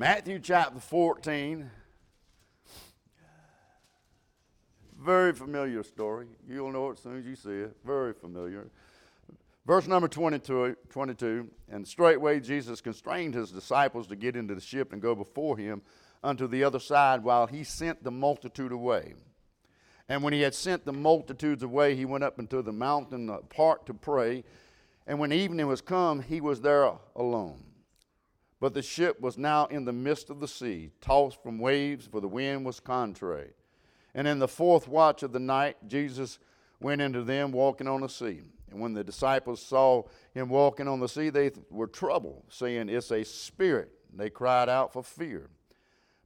Matthew chapter 14. Very familiar story. You'll know it as soon as you see it. Very familiar. Verse number 22, 22 And straightway Jesus constrained his disciples to get into the ship and go before him unto the other side while he sent the multitude away. And when he had sent the multitudes away, he went up into the mountain apart to pray. And when evening was come, he was there alone. But the ship was now in the midst of the sea, tossed from waves, for the wind was contrary. And in the fourth watch of the night, Jesus went into them walking on the sea. And when the disciples saw him walking on the sea, they were troubled, saying, It's a spirit. And they cried out for fear.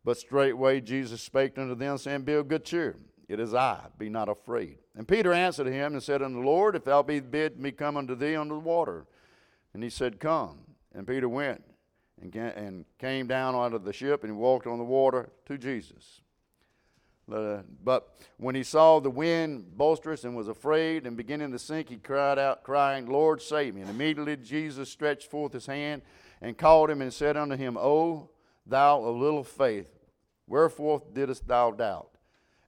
But straightway Jesus spake unto them, saying, Be of good cheer. It is I, be not afraid. And Peter answered him and said unto the Lord, If thou be bid me come unto thee under the water. And he said, Come. And Peter went and came down out of the ship and walked on the water to Jesus. But when he saw the wind boisterous and was afraid and beginning to sink, he cried out, crying, Lord, save me. And immediately Jesus stretched forth his hand and called him and said unto him, O thou of little faith, wherefore didst thou doubt?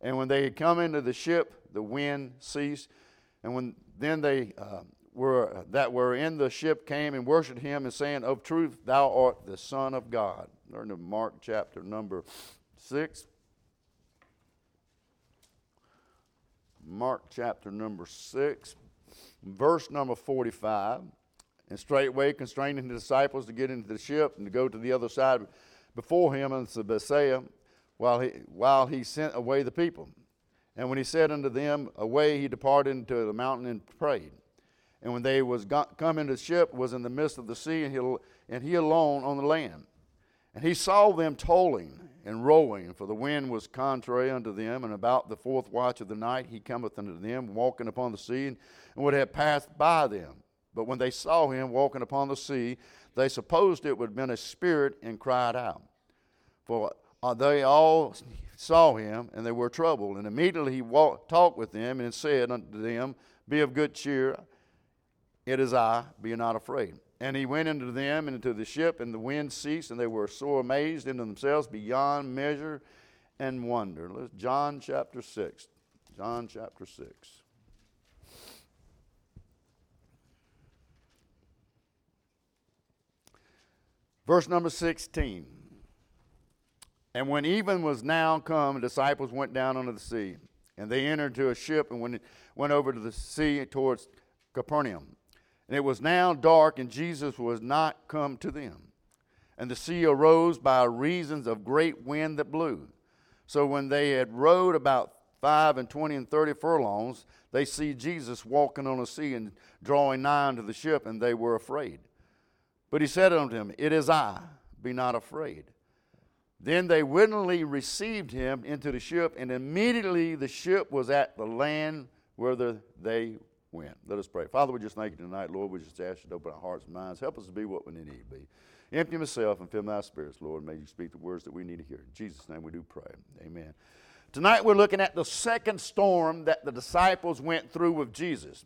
And when they had come into the ship, the wind ceased. And when then they uh, were that were in the ship came and worshipped him and saying, Of truth, thou art the Son of God. Learn to Mark chapter number six. Mark chapter number 6, verse number 45. And straightway constraining the disciples to get into the ship and to go to the other side before him unto Bethsaida, while he, while he sent away the people. And when he said unto them, Away, he departed into the mountain and prayed. And when they was got, come into the ship, was in the midst of the sea, and he, and he alone on the land. And he saw them tolling and rowing, for the wind was contrary unto them. And about the fourth watch of the night he cometh unto them, walking upon the sea, and would have passed by them. But when they saw him walking upon the sea, they supposed it would have been a spirit, and cried out. For uh, they all saw him, and they were troubled. And immediately he walked, talked with them, and said unto them, Be of good cheer, it is I, be not afraid. And he went into them and into the ship, and the wind ceased, and they were sore amazed into themselves beyond measure and wonder. John chapter 6. John chapter 6. Verse number 16. And when even was now come, the disciples went down unto the sea, and they entered into a ship and went over to the sea towards Capernaum. And it was now dark, and Jesus was not come to them. And the sea arose by reasons of great wind that blew. So when they had rowed about five and twenty and thirty furlongs, they see Jesus walking on the sea and drawing nigh unto the ship, and they were afraid. But he said unto them, It is I, be not afraid. Then they willingly received him into the ship, and immediately the ship was at the land whither they went. Let us pray. Father, we just thank you tonight, Lord. We just ask you to open our hearts and minds. Help us to be what we need to be. Empty myself and fill my spirits, Lord. May you speak the words that we need to hear. In Jesus' name we do pray. Amen. Tonight we're looking at the second storm that the disciples went through with Jesus.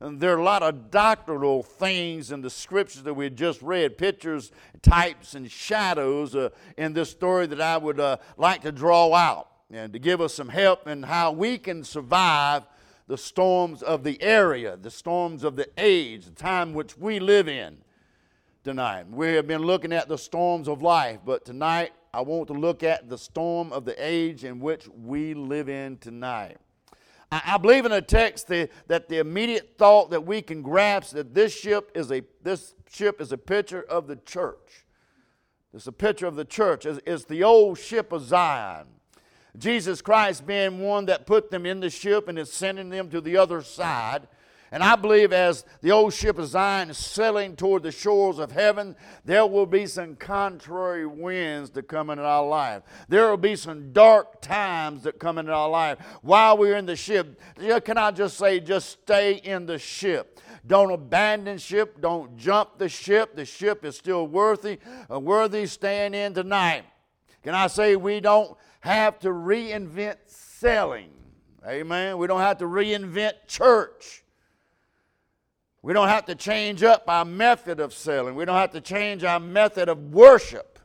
And there are a lot of doctrinal things in the scriptures that we just read, pictures, types, and shadows uh, in this story that I would uh, like to draw out and to give us some help in how we can survive the storms of the area, the storms of the age, the time which we live in tonight. We have been looking at the storms of life, but tonight I want to look at the storm of the age in which we live in tonight. I, believe in a text that, that the immediate thought that we can grasp that this ship is a this ship is a picture of the church. It's a picture of the church. It's, it's the old ship of Zion. Jesus Christ being one that put them in the ship and is sending them to the other side. And I believe as the old ship of Zion is sailing toward the shores of heaven, there will be some contrary winds that come into our life. There will be some dark times that come into our life. While we're in the ship, can I just say, just stay in the ship. Don't abandon ship. Don't jump the ship. The ship is still worthy, uh, worthy staying in tonight. Can I say we don't have to reinvent selling. Amen. We don't have to reinvent church. We don't have to change up our method of selling. We don't have to change our method of worship.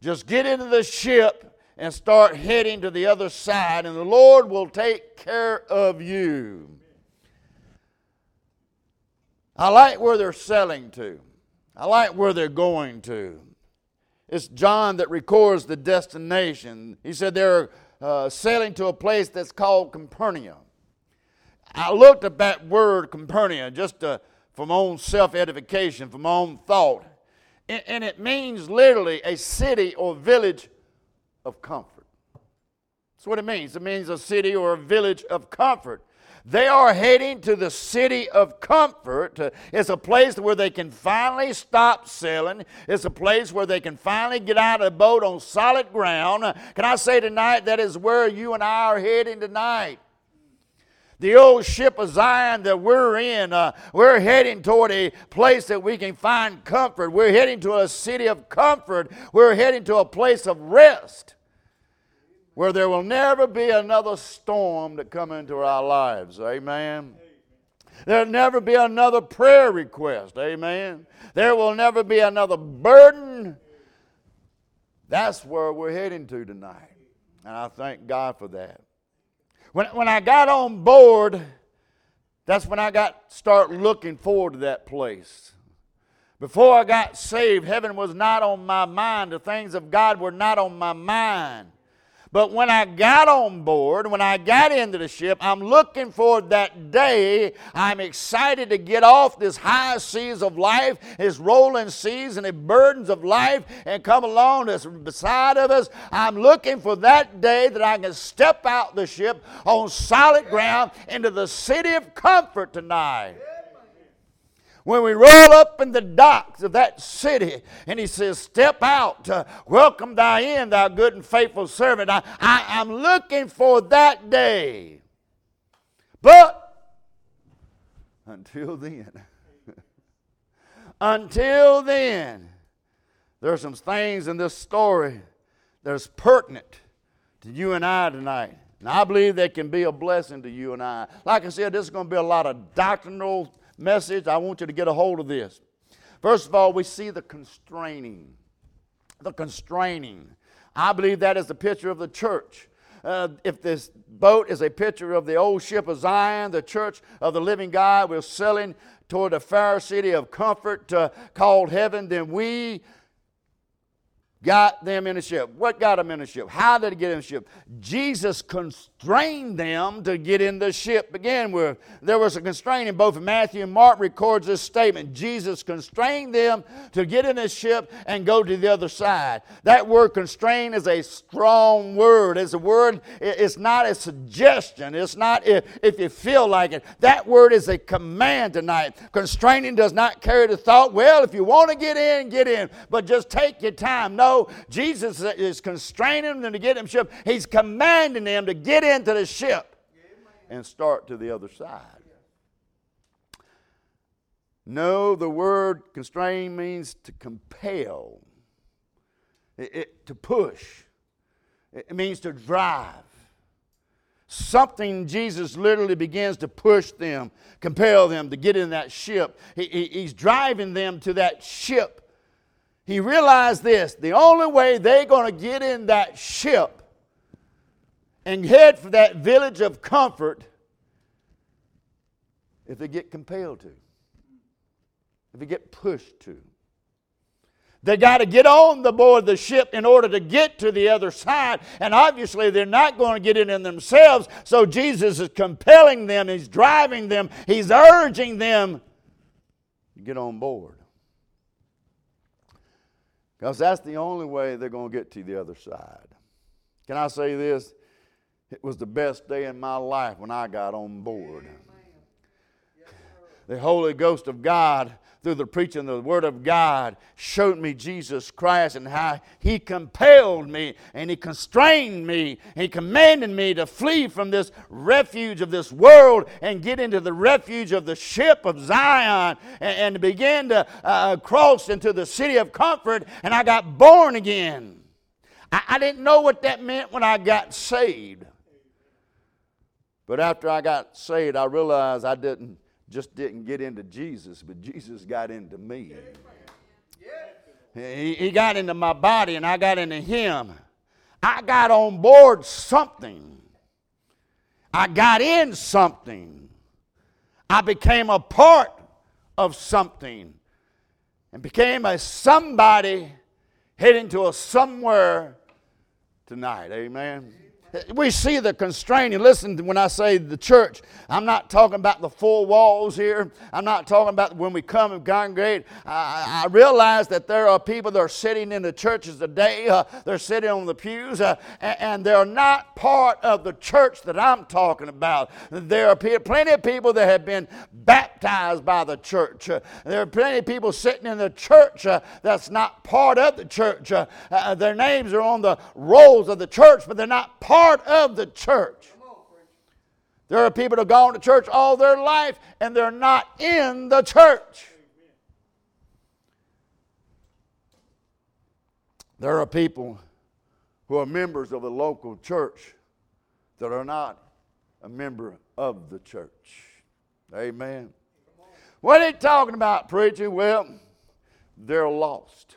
Just get into the ship and start heading to the other side, and the Lord will take care of you. I like where they're selling to. I like where they're going to. It's John that records the destination. He said they're uh, sailing to a place that's called Capernaum. I looked at that word Capernaum just to, for my own self edification, for my own thought. And, and it means literally a city or village of comfort. That's what it means. It means a city or a village of comfort. They are heading to the city of comfort. It's a place where they can finally stop sailing. It's a place where they can finally get out of the boat on solid ground. Can I say tonight that is where you and I are heading tonight? the old ship of Zion that we're in. Uh, we're heading toward a place that we can find comfort. We're heading to a city of comfort. We're heading to a place of rest where there will never be another storm to come into our lives. Amen. There'll never be another prayer request. Amen. There will never be another burden. That's where we're heading to tonight. And I thank God for that. When, when I got on board, that's when I got start looking forward to that place. Before I got saved, heaven was not on my mind. The things of God were not on my mind. But when I got on board, when I got into the ship, I'm looking for that day. I'm excited to get off this high seas of life, this rolling seas and the burdens of life, and come along this beside of us. I'm looking for that day that I can step out the ship on solid ground into the city of comfort tonight when we roll up in the docks of that city and he says, Step out, uh, welcome thy in, thou good and faithful servant. I, I, I'm looking for that day. But until then, until then, there are some things in this story that is pertinent to you and I tonight. And I believe they can be a blessing to you and I. Like I said, this is going to be a lot of doctrinal message, I want you to get a hold of this. First of all, we see the constraining. The constraining. I believe that is the picture of the church. Uh, if this boat is a picture of the old ship of Zion, the church of the living God, we're sailing toward a fair city of comfort uh, called heaven, then we got them in a ship. What got them in a ship? How did they get in the ship? Jesus constrained them to get in the ship. Begin with there was a constraining. Both Matthew and Mark records this statement. Jesus constrained them to get in the ship and go to the other side. That word constrain is a strong word. It's a word. It's not a suggestion. It's not if, if you feel like it. That word is a command tonight. Constraining does not carry the thought. Well, if you want to get in, get in, but just take your time. No Jesus is constraining them to get in the ship. He's commanding them to get into the ship and start to the other side. No, the word constrain means to compel, it, it, to push, it means to drive. Something Jesus literally begins to push them, compel them to get in that ship. He, he, he's driving them to that ship he realized this the only way they're going to get in that ship and head for that village of comfort if they get compelled to, if they get pushed to. They got to get on the board the ship in order to get to the other side. And obviously, they're not going to get in, in themselves. So Jesus is compelling them, He's driving them, He's urging them to get on board. Because that's the only way they're going to get to the other side. Can I say this? It was the best day in my life when I got on board. The Holy Ghost of God through the preaching of the Word of God, showed me Jesus Christ and how He compelled me and He constrained me. He commanded me to flee from this refuge of this world and get into the refuge of the ship of Zion and, and begin to uh, cross into the city of comfort. And I got born again. I, I didn't know what that meant when I got saved. But after I got saved, I realized I didn't just didn't get into Jesus, but Jesus got into me. He, he got into my body and I got into him. I got on board something. I got in something. I became a part of something and became a somebody heading to a somewhere tonight. Amen we see the constraining. Listen, when I say the church, I'm not talking about the four walls here. I'm not talking about when we come and congregate. I, I realize that there are people that are sitting in the churches today. Uh, they're sitting on the pews, uh, and, and, they're not part of the church that I'm talking about. There are plenty of people that have been baptized by the church. Uh, there are plenty of people sitting in the church uh, that's not part of the church. Uh, uh, their names are on the rolls of the church, but they're not part part of the church. There are people that have gone to church all their life and they're not in the church. There are people who are members of a local church that are not a member of the church. Amen. What are you talking about, preacher? Well, they're lost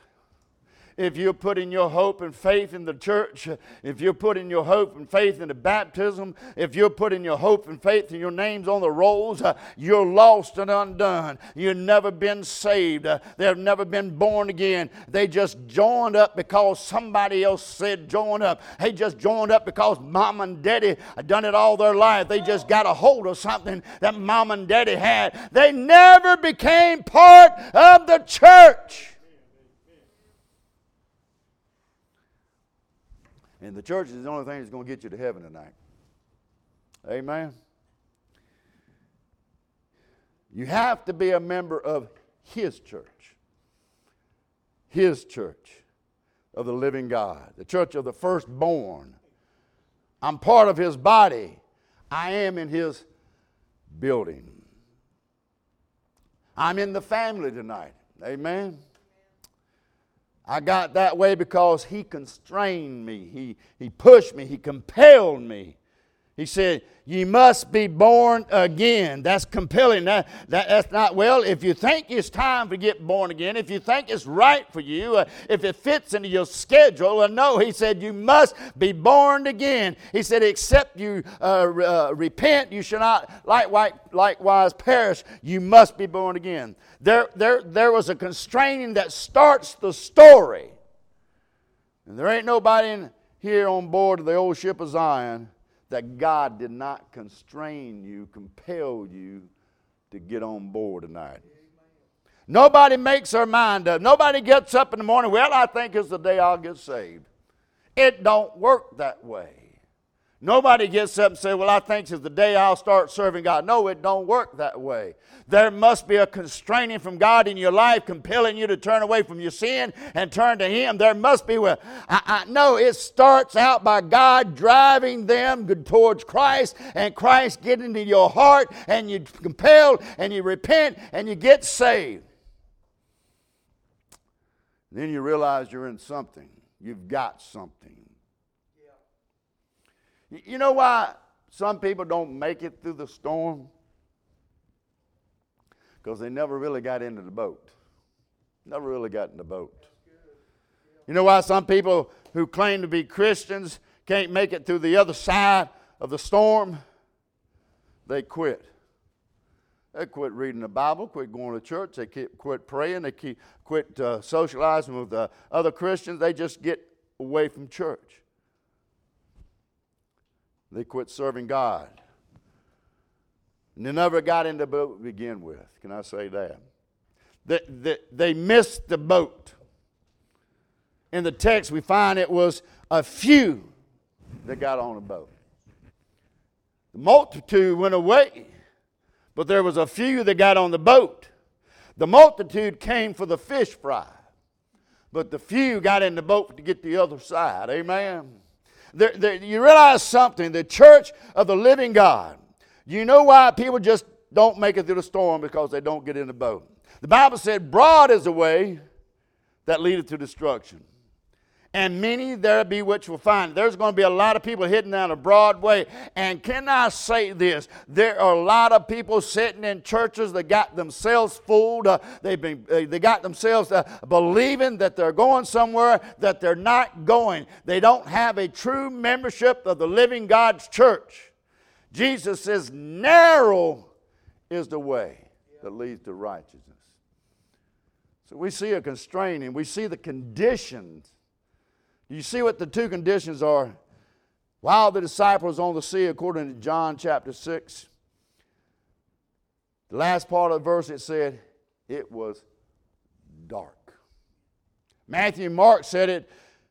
if you're putting your hope and faith in the church, if you're putting your hope and faith in the baptism, if you're putting your hope and faith in your names on the rolls, uh, you're lost and undone. You've never been saved. Uh, they've never been born again. They just joined up because somebody else said join up. They just joined up because mom and daddy have done it all their life. They just got a hold of something that mom and daddy had. They never became part of the church. And the church is the only thing that's going to get you to heaven tonight. Amen. You have to be a member of His church. His church of the living God, the church of the firstborn. I'm part of His body, I am in His building. I'm in the family tonight. Amen. I got that way because he constrained me. He, he pushed me. He compelled me. He said, Ye must be born again. That's compelling. That, that, that's not, well, if you think it's time to get born again, if you think it's right for you, uh, if it fits into your schedule, uh, no, he said, You must be born again. He said, Except you uh, uh, repent, you shall not likewise, likewise perish. You must be born again. There, there, there was a constraining that starts the story. And there ain't nobody in, here on board of the old ship of Zion that God did not constrain you, compel you to get on board tonight. Nobody makes their mind up. Nobody gets up in the morning, well, I think it's the day I'll get saved. It don't work that way. Nobody gets up and says, Well, I think it's the day I'll start serving God. No, it don't work that way. There must be a constraining from God in your life, compelling you to turn away from your sin and turn to Him. There must be. Well, I, I, no, it starts out by God driving them towards Christ and Christ getting into your heart and you compelled and you repent and you get saved. Then you realize you're in something. You've got something. You know why some people don't make it through the storm? Because they never really got into the boat. Never really got in the boat. You know why some people who claim to be Christians can't make it through the other side of the storm? They quit. They quit reading the Bible, quit going to church, they quit praying, they quit uh, socializing with uh, other Christians. They just get away from church. They quit serving God. And they never got in the boat to begin with. Can I say that? They, they, they missed the boat. In the text, we find it was a few that got on the boat. The multitude went away, but there was a few that got on the boat. The multitude came for the fish fry, but the few got in the boat to get the other side. Amen. You realize something the church of the living God. You know why people just don't make it through the storm because they don't get in the boat. The Bible said, Broad is the way that leadeth to destruction, and many there be which will find. There's going to be a lot of people hitting down a Broadway. And can I say this? There are a lot of people sitting in churches that got themselves fooled. Uh, they've been, uh, they got themselves uh, believing that they're going somewhere that they're not going. They don't have a true membership of the living God's church. Jesus says, narrow is the way that leads to righteousness. So we see a constraining, we see the conditions you see what the two conditions are? While the disciples on the sea, according to John chapter 6, the last part of the verse it said, it was dark. Matthew and Mark said it,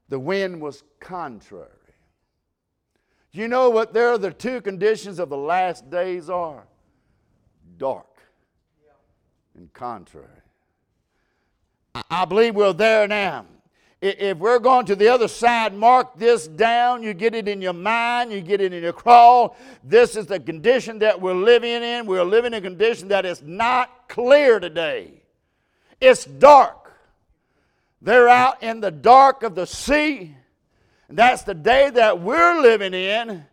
the wind was contrary. You know what there are the two conditions of the last days are? Dark and contrary. I believe we're there now if we're going to the other side, mark this down. You get it in your mind, you get it in your crawl. This is the condition that we're living in. We're living in a condition that is not clear today. It's dark. They're out in the dark of the sea. That's the day that we're living in.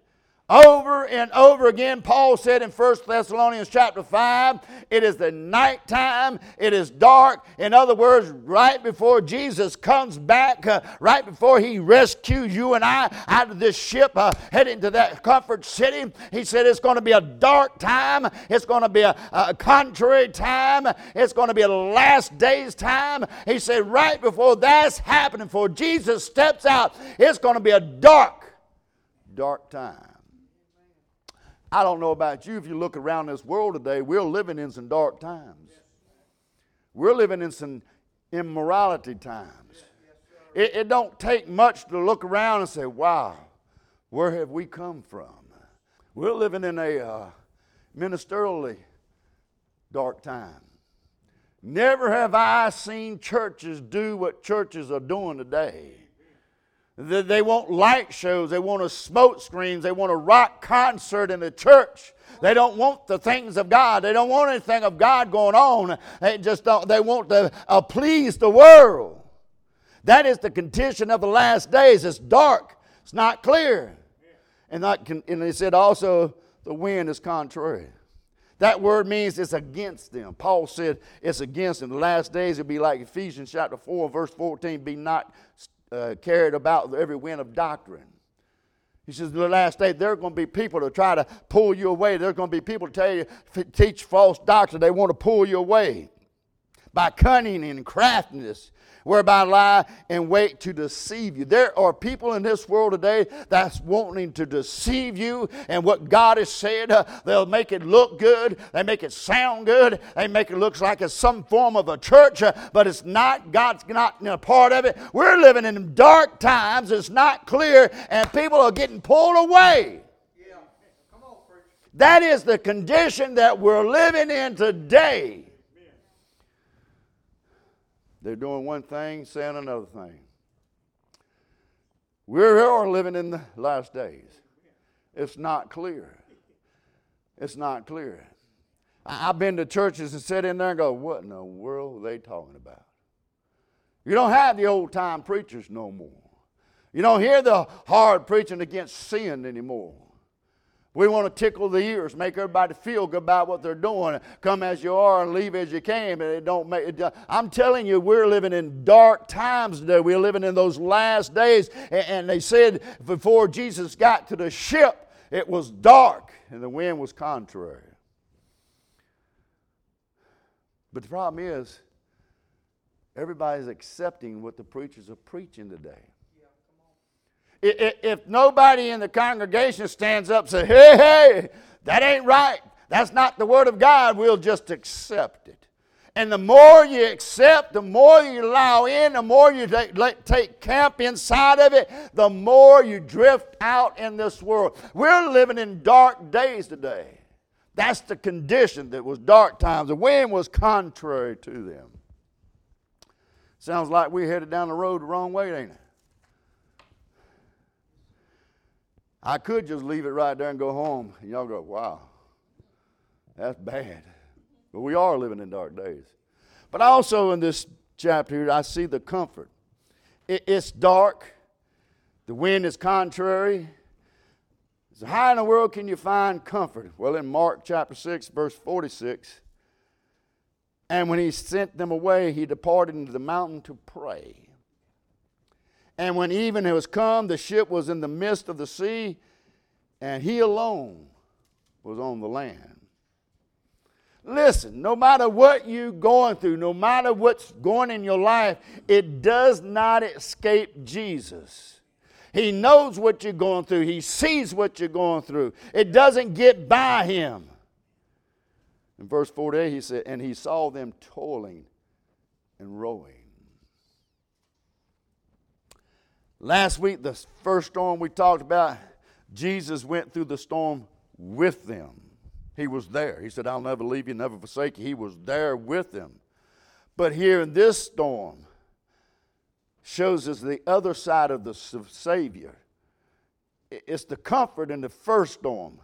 Over and over again, Paul said in 1 Thessalonians chapter 5, it is the nighttime, it is dark. In other words, right before Jesus comes back, uh, right before he rescues you and I out of this ship, uh, heading to that comfort city, he said it's going to be a dark time, it's going to be a, a contrary time, it's going to be a last days time. He said, right before that's happening, before Jesus steps out, it's going to be a dark, dark time. I don't know about you, if you look around this world today, we're living in some dark times. We're living in some immorality times. It, it don't take much to look around and say, wow, where have we come from? We're living in a uh, ministerially dark time. Never have I seen churches do what churches are doing today. They want light shows. They want a smoke screens. They want a rock concert in the church. They don't want the things of God. They don't want anything of God going on. They just don't. They want to uh, please the world. That is the condition of the last days. It's dark. It's not clear. And, not, and he said also the wind is contrary. That word means it's against them. Paul said it's against them. The last days will be like Ephesians chapter 4, verse 14, be not uh, carried about every wind of doctrine. He says, in the last day, there are going to be people to try to pull you away. There are going to be people to tell you, teach false doctrine. They want to pull you away by cunning and craftiness whereby lie and wait to deceive you. There are people in this world today that's wanting to deceive you, and what God has said, uh, they'll make it look good, they make it sound good, they make it look like it's some form of a church, uh, but it's not. God's not a part of it. We're living in dark times, it's not clear, and people are getting pulled away. That is the condition that we're living in today. They're doing one thing, saying another thing. We're all living in the last days. It's not clear. It's not clear. I've been to churches and sit in there and go, what in the world are they talking about? You don't have the old time preachers no more. You don't hear the hard preaching against sin anymore. We want to tickle the ears, make everybody feel good about what they're doing. Come as you are and leave as you came. And it don't make. It, I'm telling you, we're living in dark times today. We're living in those last days. And they said before Jesus got to the ship, it was dark and the wind was contrary. But the problem is, everybody's accepting what the preachers are preaching today. If nobody in the congregation stands up and says, hey, hey, that ain't right, that's not the Word of God, we'll just accept it. And the more you accept, the more you allow in, the more you take, camp inside of it, the more you drift out in this world. We're living in dark days today. That's the condition that was dark times. The wind was contrary to them. Sounds like we headed down the road the wrong way, ain't it? I could just leave it right there and go home. And y'all go, wow, that's bad. But we are living in dark days. But also in this chapter, I see the comfort. it's dark, The wind is contrary. So, how in the world can you find comfort? Well, in Mark chapter 6, verse 46, and when he sent them away, he departed into the mountain to pray. And when even it was come, the ship was in the midst of the sea, and he alone was on the land. Listen, no matter what you're going through, no matter what's going in your life, it does not escape Jesus. He knows what you're going through, He sees what you're going through. It doesn't get by Him. In verse 48, he said, And he saw them toiling and rowing. Last week, the first storm we talked about, Jesus went through the storm with them. He was there. He said, I'll never leave you, never forsake you. He was there with them. But here in this storm, shows us the other side of the Savior. It's the comfort in the first storm.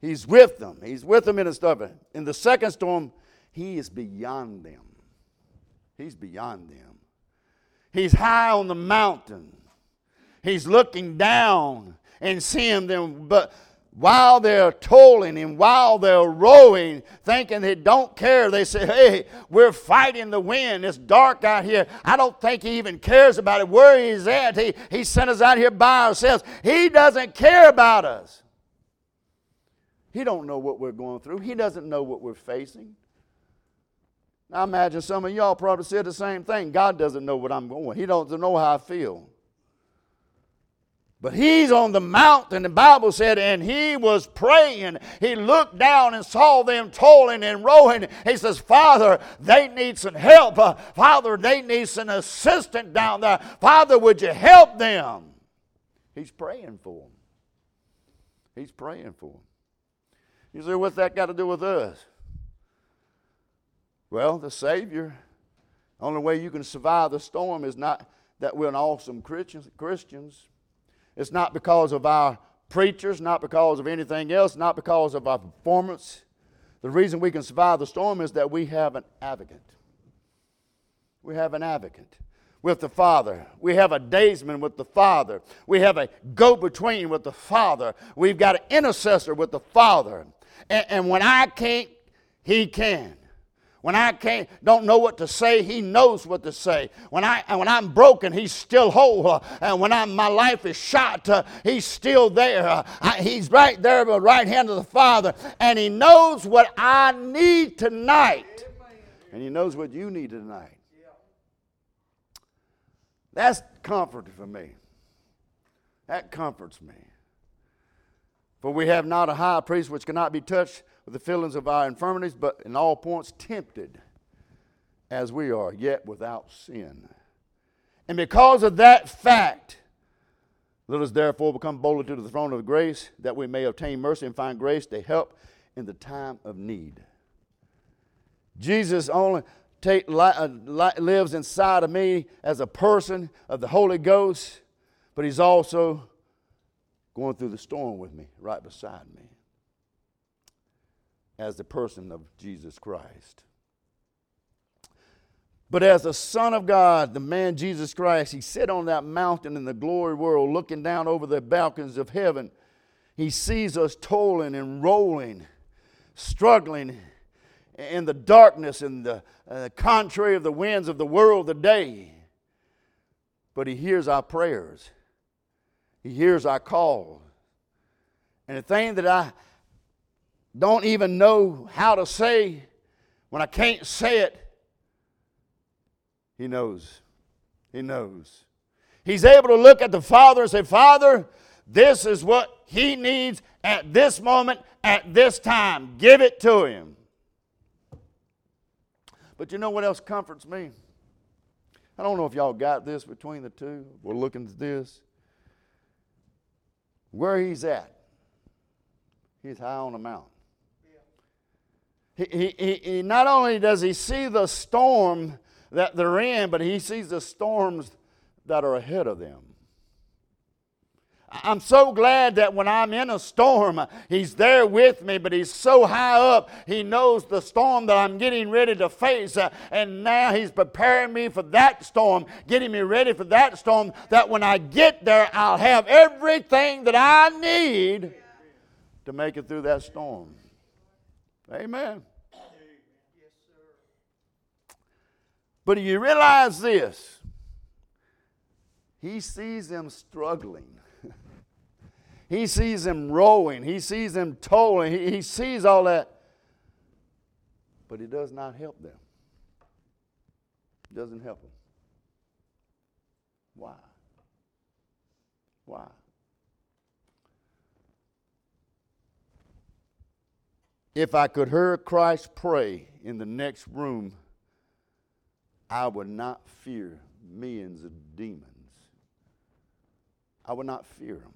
He's with them. He's with them in the stuff. In the second storm, he is beyond them. He's beyond them. He's high on the mountain. He's looking down and seeing them, but while they're toiling and while they're rowing, thinking they don't care, they say, Hey, we're fighting the wind. It's dark out here. I don't think he even cares about it. Where he's at, he, he sent us out here by ourselves. He doesn't care about us. He don't know what we're going through. He doesn't know what we're facing. I imagine some of y'all probably said the same thing. God doesn't know what I'm going. He doesn't know how I feel. But he's on the mountain, the Bible said, and he was praying. He looked down and saw them toiling and rowing. He says, Father, they need some help. Uh, Father, they need some assistance down there. Father, would you help them? He's praying for them. He's praying for them. You say, what's that got to do with us? Well, the Savior, The only way you can survive the storm is not that we're an awesome Christians. Christians it's not because of our preachers, not because of anything else, not because of our performance. The reason we can survive the storm is that we have an advocate. We have an advocate with the Father. We have a daysman with the Father. We have a go between with the Father. We've got an intercessor with the Father. And, and when I can't, He can. When I can't, don't know what to say, He knows what to say. When, I, when I'm broken, He's still whole. And when I'm, my life is shot, uh, He's still there. Uh, I, he's right there at the right hand of the Father. And He knows what I need tonight. And He knows what you need tonight. That's comfort for me. That comforts me. For we have not a high priest which cannot be touched the feelings of our infirmities, but in all points tempted as we are, yet without sin. And because of that fact, let us therefore become boldly to the throne of grace, that we may obtain mercy and find grace to help in the time of need. Jesus only take, uh, lives inside of me as a person of the Holy Ghost, but He's also going through the storm with me, right beside me as the person of Jesus Christ. But as the Son of God, the man Jesus Christ, he sat on that mountain in the glory world, looking down over the balconies of heaven. He sees us toiling and rolling, struggling in the darkness and the uh, contrary of the winds of the world today. But he hears our prayers, he hears our call. And the thing that I, don't even know how to say, when I can't say it, He knows. He knows. He's able to look at the Father and say, Father, this is what He needs at this moment, at this time. Give it to Him. But you know what else comforts me? I don't know if y'all got this between the two. We're looking at this. Where He's at, He's high on the mountain. He, he, he, not only does he see the storm that they're in, but he sees the storms that are ahead of them. I'm so glad that when I'm in a storm, He's there with me, but He's so high up, He knows the storm that I'm getting ready to face. And now He's preparing me for that storm, getting me ready for that storm, that when I get there, I'll have everything that I need to make it through that storm. Amen. But do you realize this? He sees them struggling. he sees them rowing. He sees them tolling. He, he sees all that. But he does not help them. He doesn't help them. Why? Why? If I could hear Christ pray in the next room, I would not fear millions of demons. I would not fear them.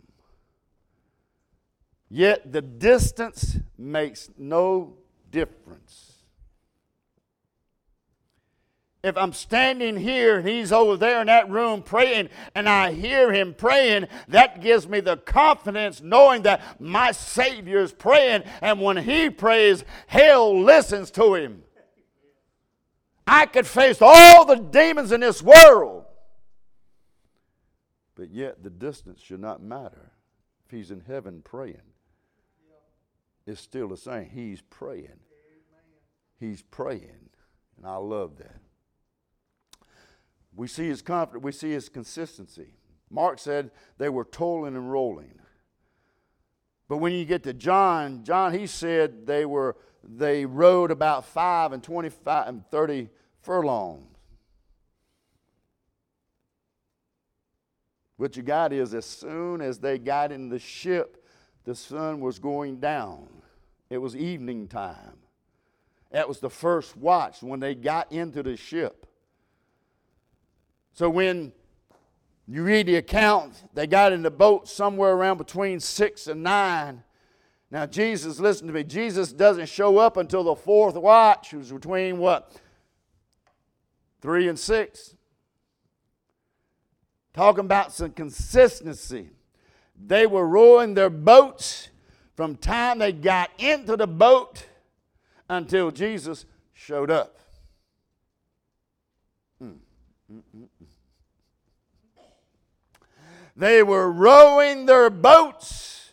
Yet the distance makes no difference. If I'm standing here and he's over there in that room praying and I hear him praying, that gives me the confidence knowing that my Savior is praying. And when he prays, hell listens to him. I could face all the demons in this world. But yet the distance should not matter. If he's in heaven praying, it's still the same. He's praying. He's praying. And I love that. We see his confidence, we see his consistency. Mark said they were toiling and rolling. But when you get to John, John he said they were they rode about five and twenty-five and thirty furlongs. What you got is as soon as they got in the ship, the sun was going down. It was evening time. That was the first watch when they got into the ship. So when you read the account, they got in the boat somewhere around between six and nine. Now, Jesus, listen to me, Jesus doesn't show up until the fourth watch, which was between what? Three and six. Talking about some consistency. They were rowing their boats from time they got into the boat until Jesus showed up. Mm, mm, mm, they were rowing their boats,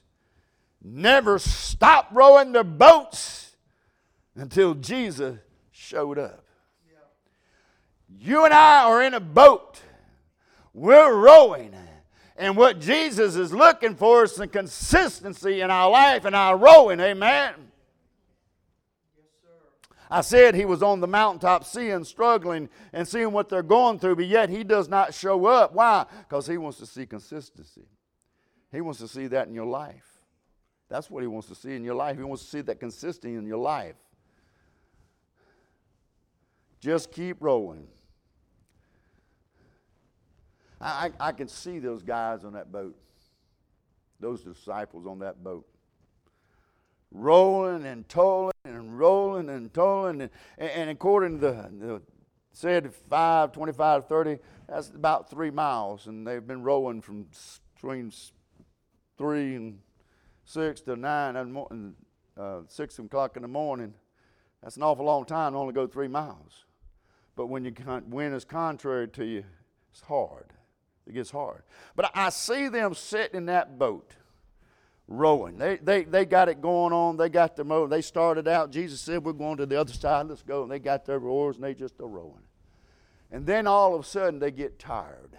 never stopped rowing their boats until Jesus showed up. You and I are in a boat. We're rowing. And what Jesus is looking for is some consistency in our life and our rowing. Amen. I said he was on the mountaintop seeing, struggling, and seeing what they're going through, but yet he does not show up. Why? Because he wants to see consistency. He wants to see that in your life. That's what he wants to see in your life. He wants to see that consistency in your life. Just keep rolling. I, I, can see those guys on that boat, those disciples on that boat, rolling and tolling and rolling and tolling. And, and according to the, the said 5, 25, 30, that's about three miles. And they've been rolling from between 3 and 6 to 9 and uh, 6 o'clock in the morning. That's an awful long time to only go three miles. But when you wind is contrary to you, it's hard. It gets hard. But I see them sitting in that boat rowing. They, they, they got it going on. They got the motor. They started out. Jesus said, We're going to the other side. Let's go. And they got their oars and they just are rowing. And then all of a sudden they get tired.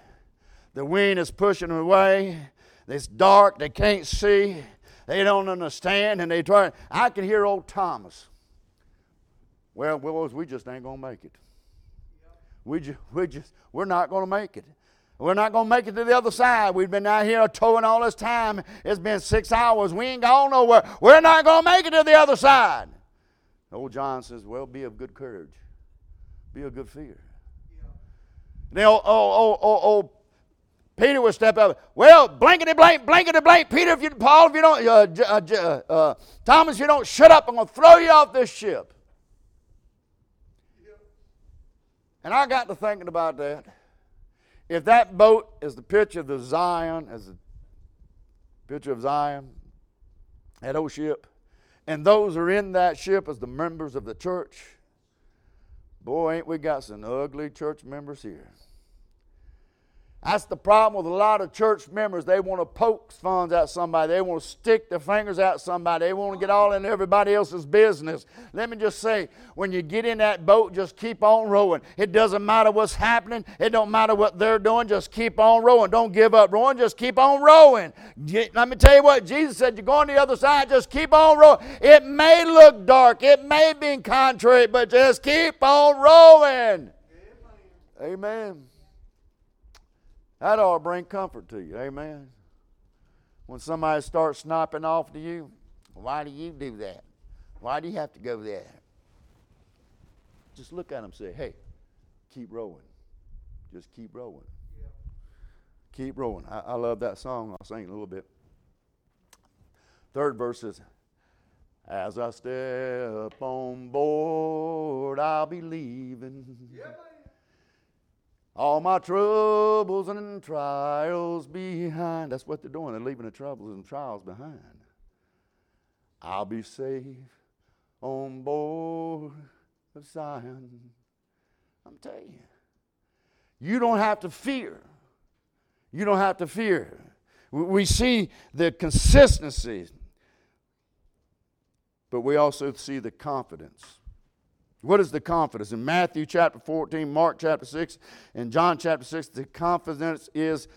The wind is pushing them away. It's dark. They can't see. They don't understand. And they try. I can hear old Thomas. Well, Willows, we just ain't going to make it. We just, we just, we're not going to make it. We're not going to make it to the other side. We've been out here towing all this time. It's been six hours. We ain't gone nowhere. We're not going to make it to the other side. Old John says, Well, be of good courage, be of good fear. Then old, old, old, old, Peter would step up. Well, blankety blank, blankety blank. Peter, if you, Paul, if you don't, uh, uh, uh, Thomas, if you don't shut up, I'm going to throw you off this ship. And I got to thinking about that. If that boat is the picture of the Zion, as a Picture of Zion, that old ship. And those are in that ship as the members of the church. Boy, ain't we got some ugly church members here. That's the problem with a lot of church members. They want to poke fun at somebody. They want to stick their fingers at somebody. They want to get all in everybody else's business. Let me just say, when you get in that boat, just keep on rowing. It doesn't matter what's happening. It don't matter what they're doing. Just keep on rowing. Don't give up rowing. Just keep on rowing. Let me tell you what Jesus said. You're going to the other side. Just keep on rowing. It may look dark. It may be in contrary, but just keep on rowing. Amen. That ought to bring comfort to you. Amen. When somebody starts sniping off to you, why do you do that? Why do you have to go there? Just look at them and say, hey, keep rowing. Just keep rowing. Yeah. Keep rowing. I, I love that song. I'll sing a little bit. Third verse is, as I step on board, I'll be leaving. Yeah, all my troubles and trials behind. That's what they're doing. They're leaving the troubles and trials behind. I'll be safe on board of Zion. I'm telling you, you don't have to fear. You don't have to fear. We see the consistency, but we also see the confidence. What is the confidence? In Matthew chapter 14, Mark chapter 6, and John chapter 6, the confidence is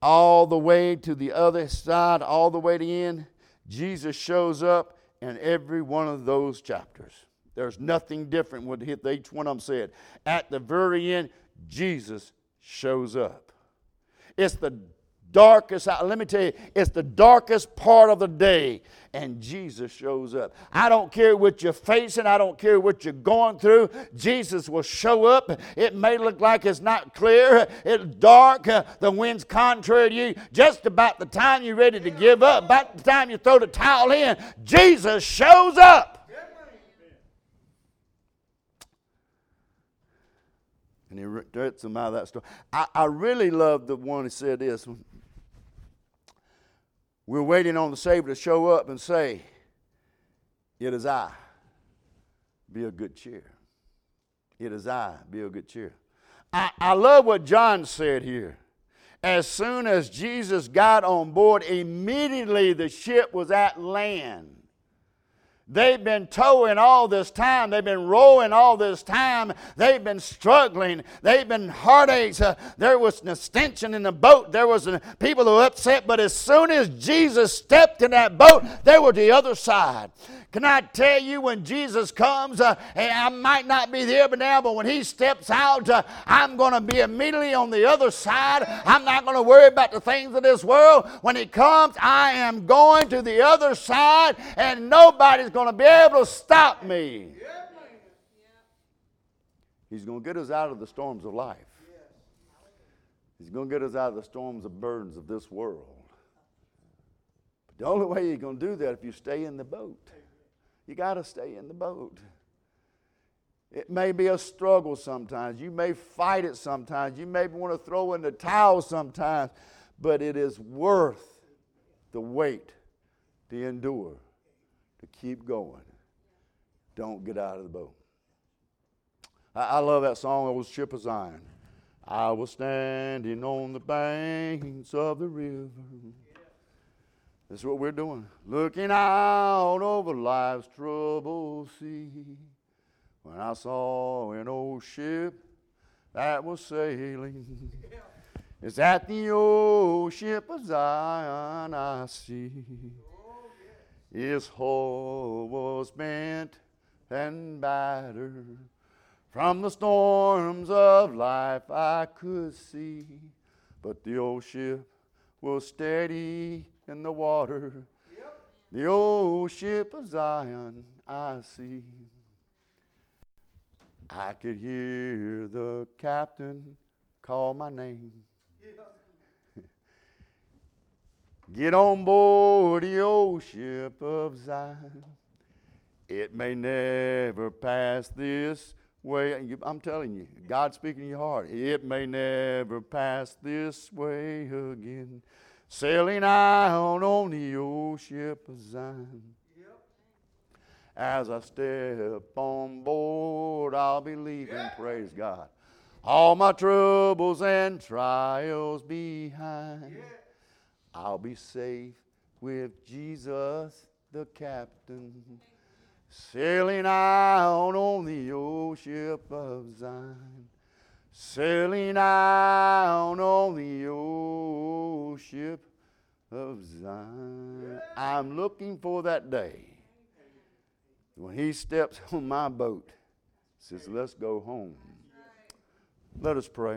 all the way to the other side, all the way to the end. Jesus shows up in every one of those chapters. There's nothing different with each one of them said. At the very end, Jesus shows up. It's the darkest, let me tell you, it's the darkest part of the day, and Jesus shows up. I don't care what you're facing, I don't care what you're going through, Jesus will show up. It may look like it's not clear, it's dark, the wind's contrary to you. Just about the time you're ready to give up, about the time you throw the towel in, Jesus shows up. And he read some out of that story. I, I really love the one who said this. We're waiting on the Savior to show up and say, It is I. Be of good cheer. It is I. Be of good cheer. I, I love what John said here. As soon as Jesus got on board, immediately the ship was at land. They've been towing all this time. They've been rowing all this time. They've been struggling. They've been heartaches. Uh, there was an extension in the boat. There was uh, people who were upset. But as soon as Jesus stepped in that boat, they were the other side. Can I tell you when Jesus comes, uh, I might not be there but now, but when he steps out, uh, I'm going to be immediately on the other side. I'm not going to worry about the things of this world. When he comes, I am going to the other side, and nobody's going to be able to stop me. He's going to get us out of the storms of life. He's going to get us out of the storms of burdens of this world. But the only way you're going to do that if you stay in the boat. You got to stay in the boat. It may be a struggle sometimes. You may fight it sometimes. You may want to throw in the towel sometimes, but it is worth the wait to endure, to keep going. Don't get out of the boat. I, I love that song, Old Ship of Zion. I was standing on the banks of the river this is what we're doing. Looking out over life's troubled sea. When I saw an old ship that was sailing, it's at the old ship of Zion I see. Oh, its hull was bent and battered. From the storms of life I could see, but the old ship was steady in the water. The old ship of Zion I see. I could hear the captain call my name. Get on board the old ship of Zion. It may never pass this way. I'm telling you, God speaking in your heart. It may never pass this way again. Sailing out on the old ship of Zion. As I step on board, I'll be leaving, praise God. All my troubles and trials behind. I'll be safe with Jesus the captain, sailing out on the old ship of Zion. Sailing out on the old ship of Zion. I'm looking for that day when he steps on my boat, says, Let's go home. Let us pray.